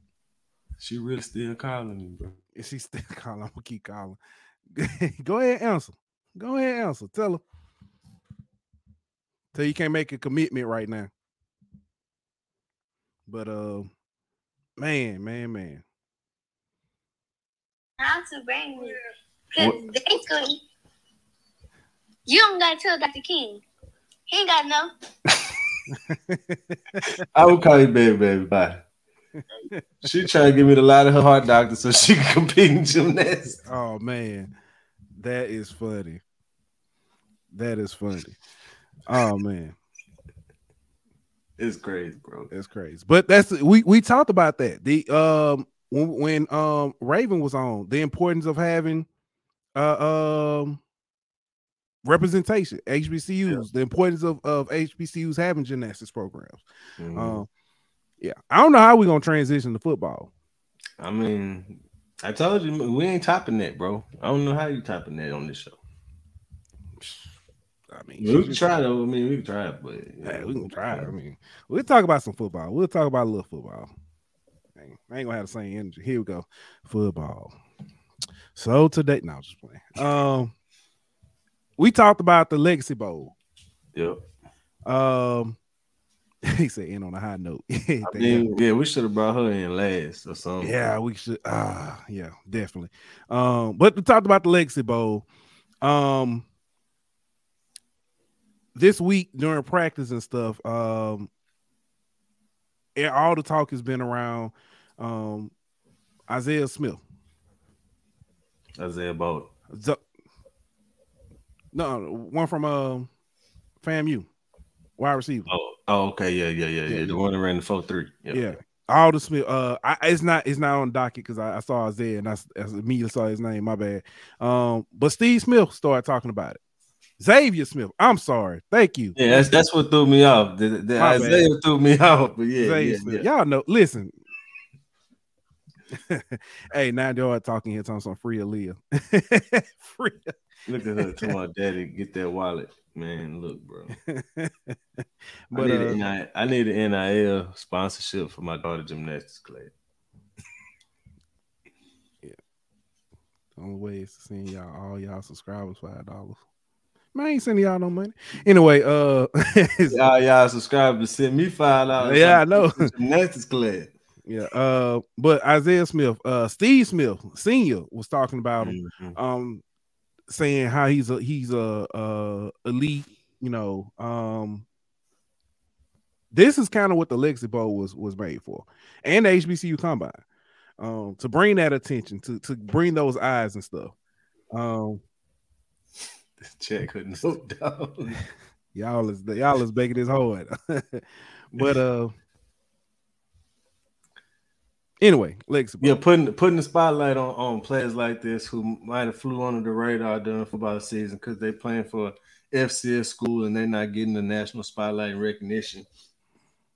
She really still calling me, bro. Is she still calling? I'm gonna keep calling. Go ahead, answer. Go ahead, answer. Tell her. Tell you can't make a commitment right now. But uh, man, man, man. How to bring me? Cause basically, you don't gotta tell Dr. King. He ain't got no. I will call you baby, baby. Bye she trying to give me the light of her heart doctor so she can compete in gymnastics. Oh man, that is funny. That is funny. Oh man, it's crazy, bro. It's crazy. But that's we we talked about that. The um when when um Raven was on, the importance of having uh um representation, HBCUs, yeah. the importance of, of HBCUs having gymnastics programs. Mm-hmm. Um, yeah, I don't know how we're gonna transition to football. I mean, I told you we ain't topping that, bro. I don't know how you topping that on this show. I mean, we can try though. I mean, we can try it, but yeah, hey, we can try. It. I mean, we'll talk about some football. We'll talk about a little football. I ain't gonna have the same energy. Here we go, football. So today, no, just playing. Um, we talked about the Legacy Bowl. Yep. Um, he said in on a high note. I mean, yeah, we should have brought her in last or something. Yeah, we should. Ah, uh, yeah, definitely. Um, but we talked about the Legacy Bowl. Um, this week during practice and stuff, um, all the talk has been around um Isaiah Smith. Isaiah Bolt. No, one from um FAMU, wide receiver. Oh, oh, okay, yeah, yeah, yeah, yeah. yeah. The one that ran the four three. Yeah. All the Smith, uh, I, it's not it's not on docket because I, I, saw Isaiah and I, I immediately saw his name. My bad. Um, but Steve Smith started talking about it. Xavier Smith. I'm sorry. Thank you. Yeah, that's that's what threw me off. The, the Isaiah bad. threw me off. But yeah, yeah, Yeah. y'all know. Listen. hey, now they're talking here talking some free Aaliyah. free. Look at her to my daddy. Get that wallet, man. Look, bro. but I need, uh, NIL, I need an NIL sponsorship for my daughter gymnastics class. yeah. The only way is to send y'all all y'all subscribers five dollars. Man, I ain't sending y'all no money. Anyway, uh y'all, y'all subscribe to send me five dollars. Yeah, I know. Gymnastics class. Yeah, uh, but Isaiah Smith, uh, Steve Smith Senior was talking about him, mm-hmm. um, saying how he's a he's a, a elite, you know. Um, this is kind of what the Legacy Bowl was was made for, and the HBCU Combine, um, to bring that attention, to to bring those eyes and stuff. Um, check couldn't look down. y'all is y'all is making this hard, but uh. Anyway, legs. Yeah, putting putting the spotlight on, on players like this who might have flew under the radar during football season because they're playing for FCS school and they're not getting the national spotlight and recognition.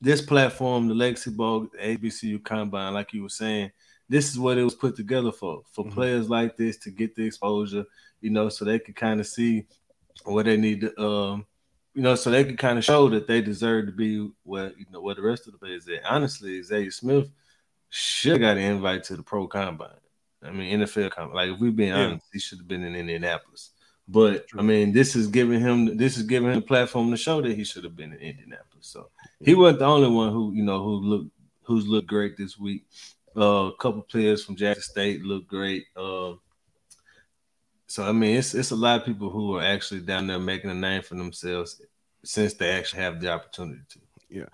This platform, the Legacy Bowl, HBCU Combine, like you were saying, this is what it was put together for for mm-hmm. players like this to get the exposure, you know, so they could kind of see what they need to, um, you know, so they could kind of show that they deserve to be where you know where the rest of the players at. Honestly, Xavier Smith should have got an invite to the pro combine. I mean, NFL combine. Like if we've been yeah. honest, he should have been in Indianapolis. But I mean, this is giving him this is giving him a platform to show that he should have been in Indianapolis. So he wasn't the only one who you know who looked who's looked great this week. Uh, a couple players from Jackson State looked great. Uh, so I mean, it's it's a lot of people who are actually down there making a name for themselves since they actually have the opportunity to. Yeah.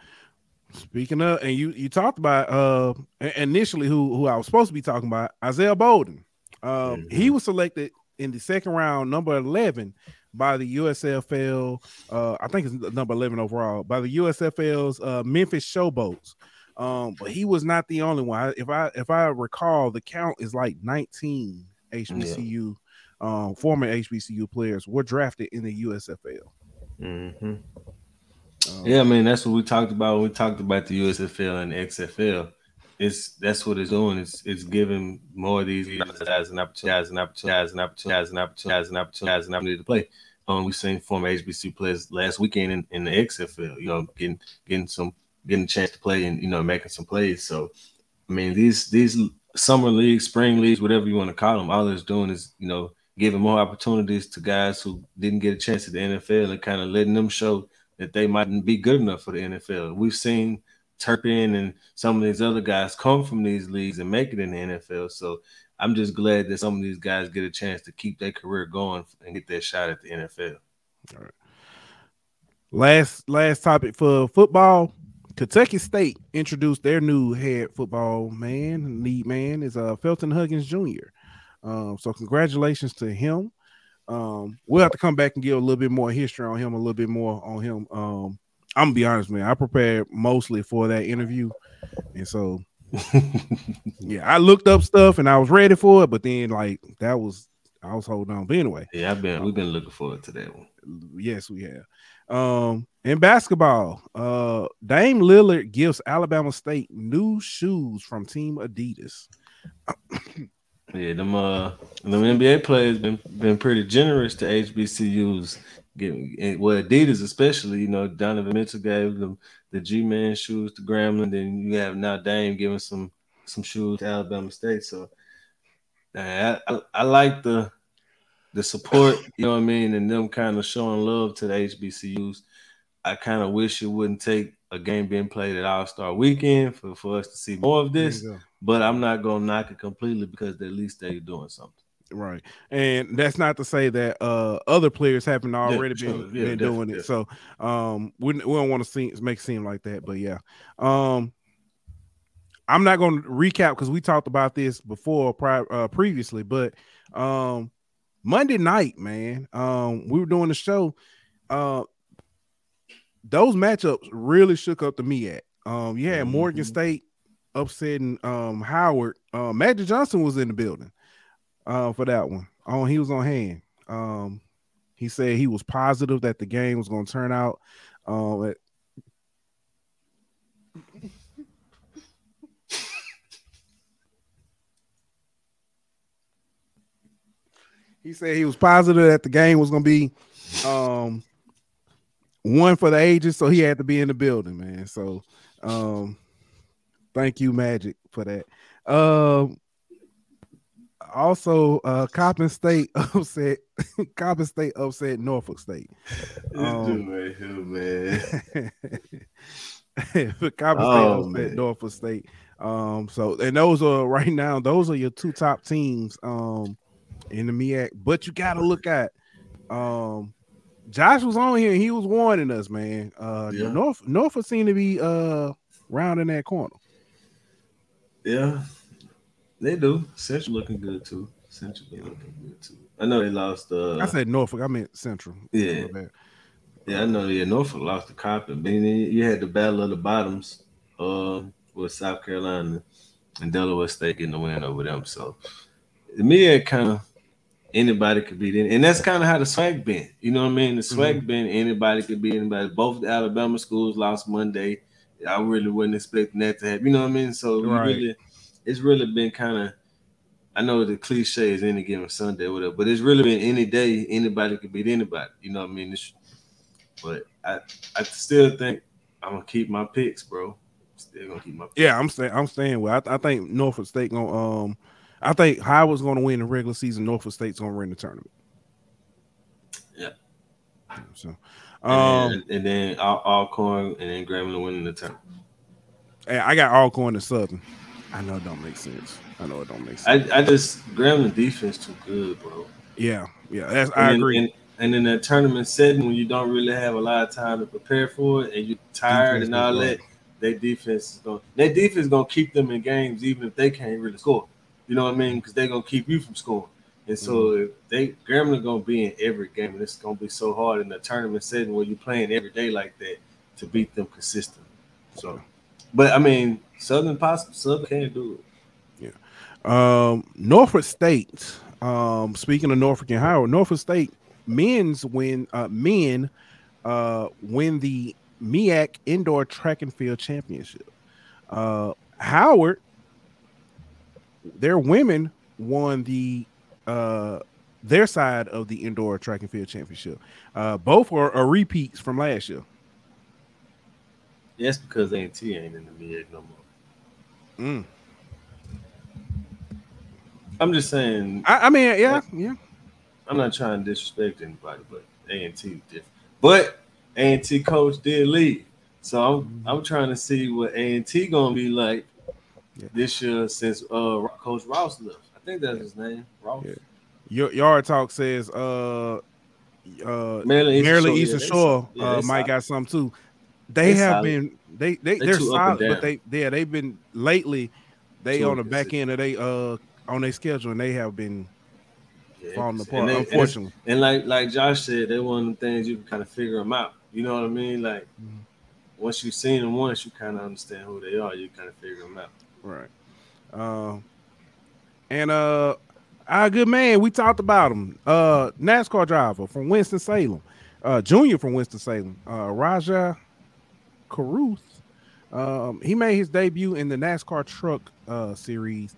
Speaking of, and you you talked about uh initially who who I was supposed to be talking about Isaiah Bolden. Um, mm-hmm. he was selected in the second round, number eleven, by the USFL. Uh, I think it's number eleven overall by the USFL's uh, Memphis Showboats. Um, but he was not the only one. If I if I recall, the count is like nineteen HBCU, yeah. um, former HBCU players were drafted in the USFL. Mm-hmm. Um, yeah, I mean that's what we talked about. When we talked about the USFL and XFL. It's that's what it's doing. It's it's giving more of these guys an opportunity, an opportunity, an opportunity, an opportunity, an opportunity, an opportunity to play. Um, we seen former HBC players last weekend in, in the XFL. You know, getting getting some getting a chance to play and you know making some plays. So, I mean these these summer leagues, spring leagues, whatever you want to call them, all it's doing is you know giving more opportunities to guys who didn't get a chance at the NFL and kind of letting them show that they mightn't be good enough for the NFL. We've seen Turpin and some of these other guys come from these leagues and make it in the NFL. So I'm just glad that some of these guys get a chance to keep their career going and get their shot at the NFL. All right. Last last topic for football. Kentucky State introduced their new head football man, lead man is uh Felton Huggins Jr. Um, so congratulations to him. Um, we'll have to come back and give a little bit more history on him, a little bit more on him. Um, I'm gonna be honest, man. I prepared mostly for that interview, and so yeah, I looked up stuff and I was ready for it, but then like that was I was holding on. But anyway, yeah, I've been we've been looking forward to that one. Yes, we have. Um, in basketball, uh, Dame Lillard gives Alabama State new shoes from Team Adidas. Yeah, them uh, them NBA players been been pretty generous to HBCUs. Getting well, Adidas especially. You know, Donovan Mitchell gave them the G Man shoes to Grambling. Then you have now Dame giving some some shoes to Alabama State. So, I, I, I like the the support, you know what I mean, and them kind of showing love to the HBCUs. I kind of wish it wouldn't take a game being played at All Star Weekend for, for us to see more of this. But I'm not gonna knock it completely because at least they're doing something. Right, and that's not to say that uh, other players haven't already yeah, been, yeah, been doing it. So um, we, we don't want to see make it seem like that, but yeah. Um, I'm not going to recap because we talked about this before pri- uh, previously, but um, Monday night, man, um, we were doing the show. Uh, those matchups really shook up the MEAC. Um, you had Morgan mm-hmm. State upsetting um Howard. Uh, Magic Johnson was in the building uh, for that one. Oh, he was on hand. Um, he said he was positive that the game was going to turn out. Uh, he said he was positive that the game was going to be um, one for the ages, so he had to be in the building, man. So, um, thank you, Magic, for that. Um, also, uh, Coppin State upset. Coppin State upset Norfolk State. Um, right here, man. Coppin oh, State upset Norfolk State. Um, so and those are right now. Those are your two top teams. Um, in the MEAC, but you got to look at. Um, Josh was on here. And he was warning us, man. Uh, yeah. North Norfolk seemed to be uh rounding that corner. Yeah, they do. Central looking good too. Central looking good too. I know they lost. Uh, I said Norfolk. I meant Central. Yeah. Yeah, I know. Yeah, Norfolk lost the Coppin. But you had the battle of the bottoms uh, with South Carolina and Delaware State getting the win over them. So the media kind of anybody could beat it. And that's kind of how the SWAC been. You know what I mean? The SWAC mm-hmm. been anybody could beat anybody. Both the Alabama schools lost Monday. I really wasn't expecting that to happen. You know what I mean? So right. really it's really been kind of I know the cliche is any given Sunday, whatever, but it's really been any day anybody could beat anybody. You know what I mean? It's, but I I still think I'm gonna keep my picks, bro. Still gonna keep my picks. Yeah, I'm saying I'm staying with I, I think Norfolk State gonna um I think Howard's gonna win the regular season, Norfolk State's gonna win the tournament. Yeah. So um and then, and then Alcorn and then Grambling winning the tournament. Hey, I got all Alcorn and Southern. I know it don't make sense. I know it don't make sense. I, I just Grambling defense too good, bro. Yeah, yeah, that's I agree. And, and in that tournament setting, when you don't really have a lot of time to prepare for it, and you're tired defense and all that, their defense is going. Their defense is going to keep them in games, even if they can't really score. You know what I mean? Because they're going to keep you from scoring. And so mm-hmm. they Grambling going to be in every game, and it's going to be so hard in the tournament setting where you're playing every day like that to beat them consistently. So, but I mean, Southern possible. Southern can't do it. Yeah. Um, Norfolk State. Um, speaking of Norfolk and Howard, Norfolk State men's win. Uh, men uh, win the MEAC Indoor Track and Field Championship. Uh, Howard, their women won the uh their side of the indoor track and field championship. Uh, both are, are repeats from last year. Yes, because A&T ain't in the MEAC no more. Mm. I'm just saying. I, I mean, yeah, like, yeah. I'm not trying to disrespect anybody, but A and T different. But A and T coach did leave, so I'm mm-hmm. I'm trying to see what A and T gonna be like yeah. this year since uh Coach Ross left. I think that's his name, Rouse. Yeah. Your Yard Talk says uh uh Maryland Eastern Shore, Eastern Shore yeah, uh, might got some too. They, have solid. been they they they're, they're solid, but they yeah they've been lately. They on the back end of they uh on their schedule and they have been yeah, falling apart. They, unfortunately, and, and, like like Josh said, they're one of the things you can kind of figure them out. You know what I mean? Like mm-hmm. once you've seen them once, you kind of understand who they are. You kind of figure them out. Right. Uh, and uh, our good man, we talked about him. Uh, NASCAR driver from Winston Salem, uh, junior from Winston Salem, uh, Rajah Caruth. Um, he made his debut in the NASCAR Truck uh, Series.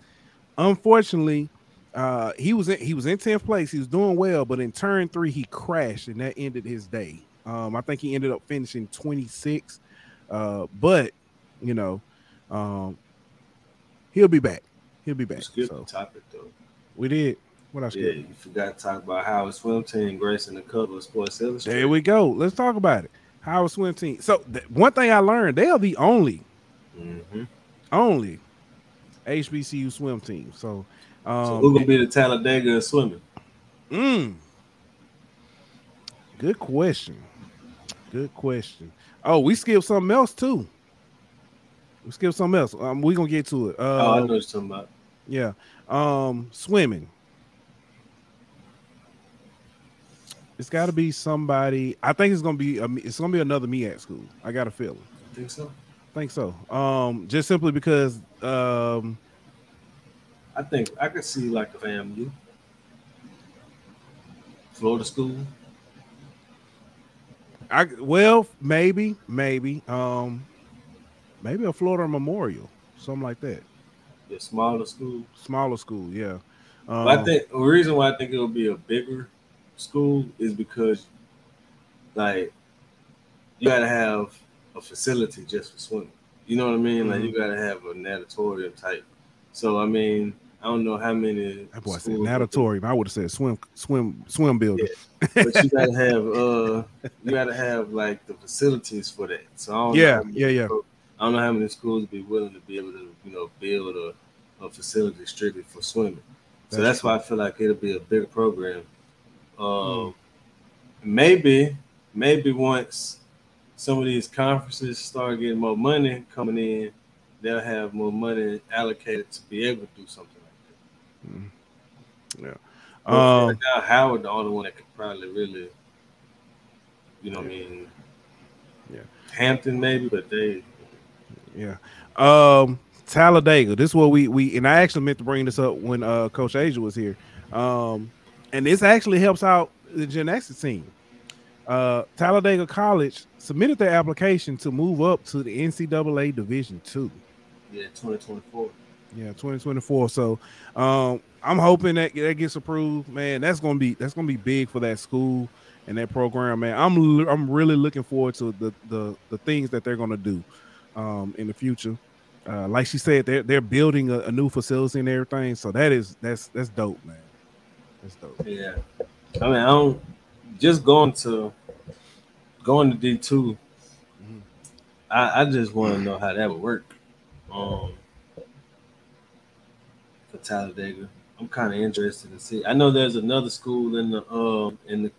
Unfortunately, uh, he was in, he was in tenth place. He was doing well, but in turn three he crashed, and that ended his day. Um, I think he ended up finishing 26. Uh, but you know, um, he'll be back. He'll be back. So, topic though. We did. What else? Yeah, you forgot to talk about Howard Swim Team gracing the cover of Sports Illustrated. There we go. Let's talk about it. Howard Swim Team. So th- one thing I learned, they are the only, mm-hmm. only HBCU swim team. So, um, so who gonna be the Talladega swimming? Mm, good question. Good question. Oh, we skipped something else too. We skipped something else. Um, we gonna get to it. Uh, oh, I know what you're talking about. Yeah. Um, swimming. It's got to be somebody. I think it's gonna be. A, it's gonna be another MEAC school. I got a feeling. I think so. I think so. Um, just simply because. Um, I think I could see like a FAMU, Florida school. I well maybe maybe um maybe a Florida Memorial something like that. The smaller school. Smaller school, yeah. Um, I think the reason why I think it'll be a bigger school is because like you gotta have a facility just for swimming. You know what I mean? Mm-hmm. Like you mm-hmm. gotta have a natatorium type. So I mean, I don't know how many. That boy said natatorium. I would have said swim, swim, swim building. Yeah. but you gotta have, uh, you gotta have like the facilities for that. So yeah, yeah, yeah. I don't know how many schools be willing to be able to, you know, build a, a facility strictly for swimming. So that's, that's why I feel like it'll be a bigger program. Um, mm. Maybe, maybe once some of these conferences start getting more money coming in, they'll have more money allocated to be able to do something like that. Mm. Yeah. Um, right now, Howard the only one that could probably really, you know, yeah. I mean, yeah, Hampton maybe, but they yeah. Um, Talladega. This is what we we and I actually meant to bring this up when uh Coach Aja was here. Um, and this actually helps out the gymnastics team. Uh, Talladega College submitted their application to move up to the NCAA Division Two. Yeah, 2024. Yeah, 2024. So um, I'm hoping that that gets approved. Man, that's gonna be that's gonna be big for that school and that program. Man, I'm I'm really looking forward to the the the things that they're gonna do um, in the future. Uh, like she said, they're they're building a, a, new facility and everything. So that is that's that's dope, man. That's dope. Yeah, I mean, I don't just going to going to D 2 mm-hmm. I, I just want to know how that would work. Um, for Talladega, I'm kind of interested to see. I know there's another school in the um in the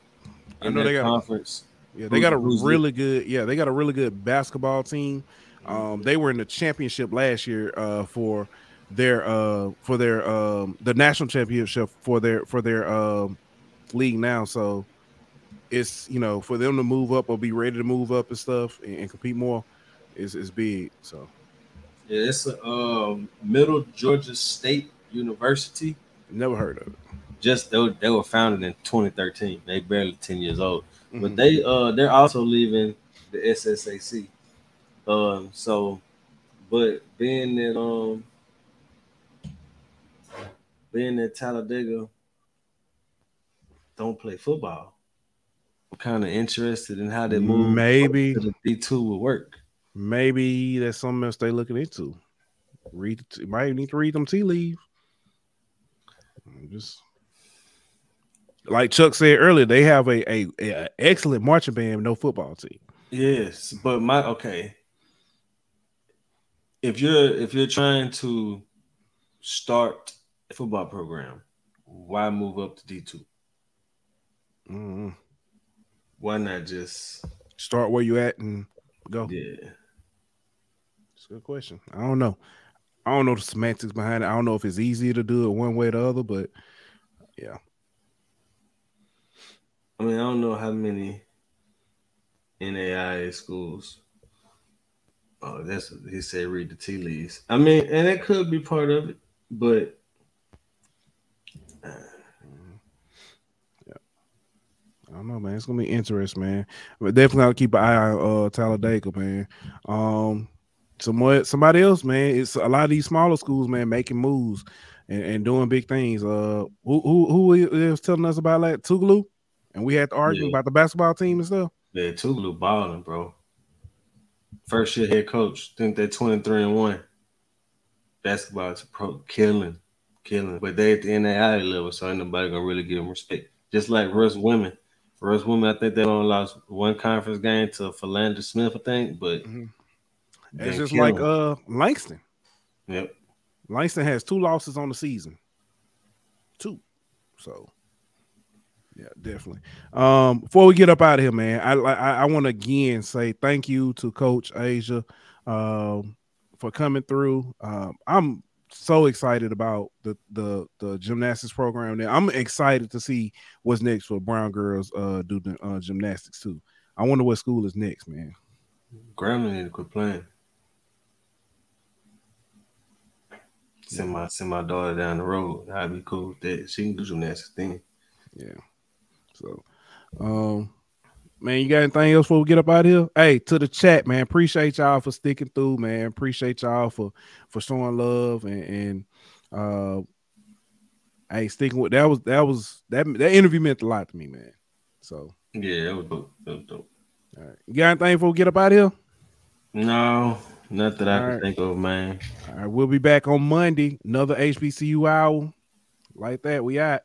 in I know they got conference. A, yeah, they got a really good. Yeah, they got a really good basketball team. Um, they were in the championship last year uh, for their uh, for their um, the national championship for their for their um, league now. So it's you know for them to move up or be ready to move up and stuff and, and compete more is is big. So yeah, it's a um, Middle Georgia State University. Never heard of it. Just they were, they were founded in 2013. They barely 10 years old, mm-hmm. but they uh they're also leaving the SSAC. Um, so, but being that um, being that Talladega don't play football, I'm kind of interested in how they move. Maybe the D two will work. Maybe that's something else they're looking into. Read, might need to read them tea leaves. Just like Chuck said earlier, they have a, a, a excellent marching band, no football team. Yes, but my okay if you're if you're trying to start a football program, why move up to D 2 mm-hmm. Why not just start where you at and go? Yeah, it's a good question. I don't know. I don't know the semantics behind it. I don't know if it's easier to do it one way or the other, but yeah. I mean, I don't know how many NAIA schools Oh, that's he said. Read the tea leaves. I mean, and it could be part of it, but I don't know, man. It's gonna be interesting, man. But definitely I'll keep an eye on uh Talladega, man. Um some somebody else, man. It's a lot of these smaller schools, man, making moves and, and doing big things. Uh who who who was telling us about that like Tougaloo? And we had to argue yeah. about the basketball team and stuff. Yeah, Tougaloo balling, bro. First year head coach. think they're 23 and 1. Basketball is pro killing, killing. But they at the NAIA level, so ain't nobody gonna really give them respect. Just like Rust women. Rust women, I think they only lost one conference game to Philander Smith, I think, but mm-hmm. it's just like them. uh Langston. Yep. Langston has two losses on the season. Two. So yeah, definitely. Um, before we get up out of here, man, I I, I want to again say thank you to Coach Aja um, for coming through. Um, I'm so excited about the the the gymnastics program. There, I'm excited to see what's next for Brown girls uh do the uh, gymnastics too. I wonder what school is next, man. Grambling need to quit playing. Send my send my daughter down the road. That'd be cool. That she can do gymnastics thing. Yeah. So, um, man, you got anything else before we get up out here? Hey, to the chat, man. Appreciate y'all for sticking through, man. Appreciate y'all for for showing love and and uh, hey, sticking with that was that was that that interview meant a lot to me, man. So yeah, that was dope. That was dope. All right, you got anything before we get up out here? No, not that I All can right. think of, man. All right, we'll be back on Monday. Another HBCU hour like that. We at.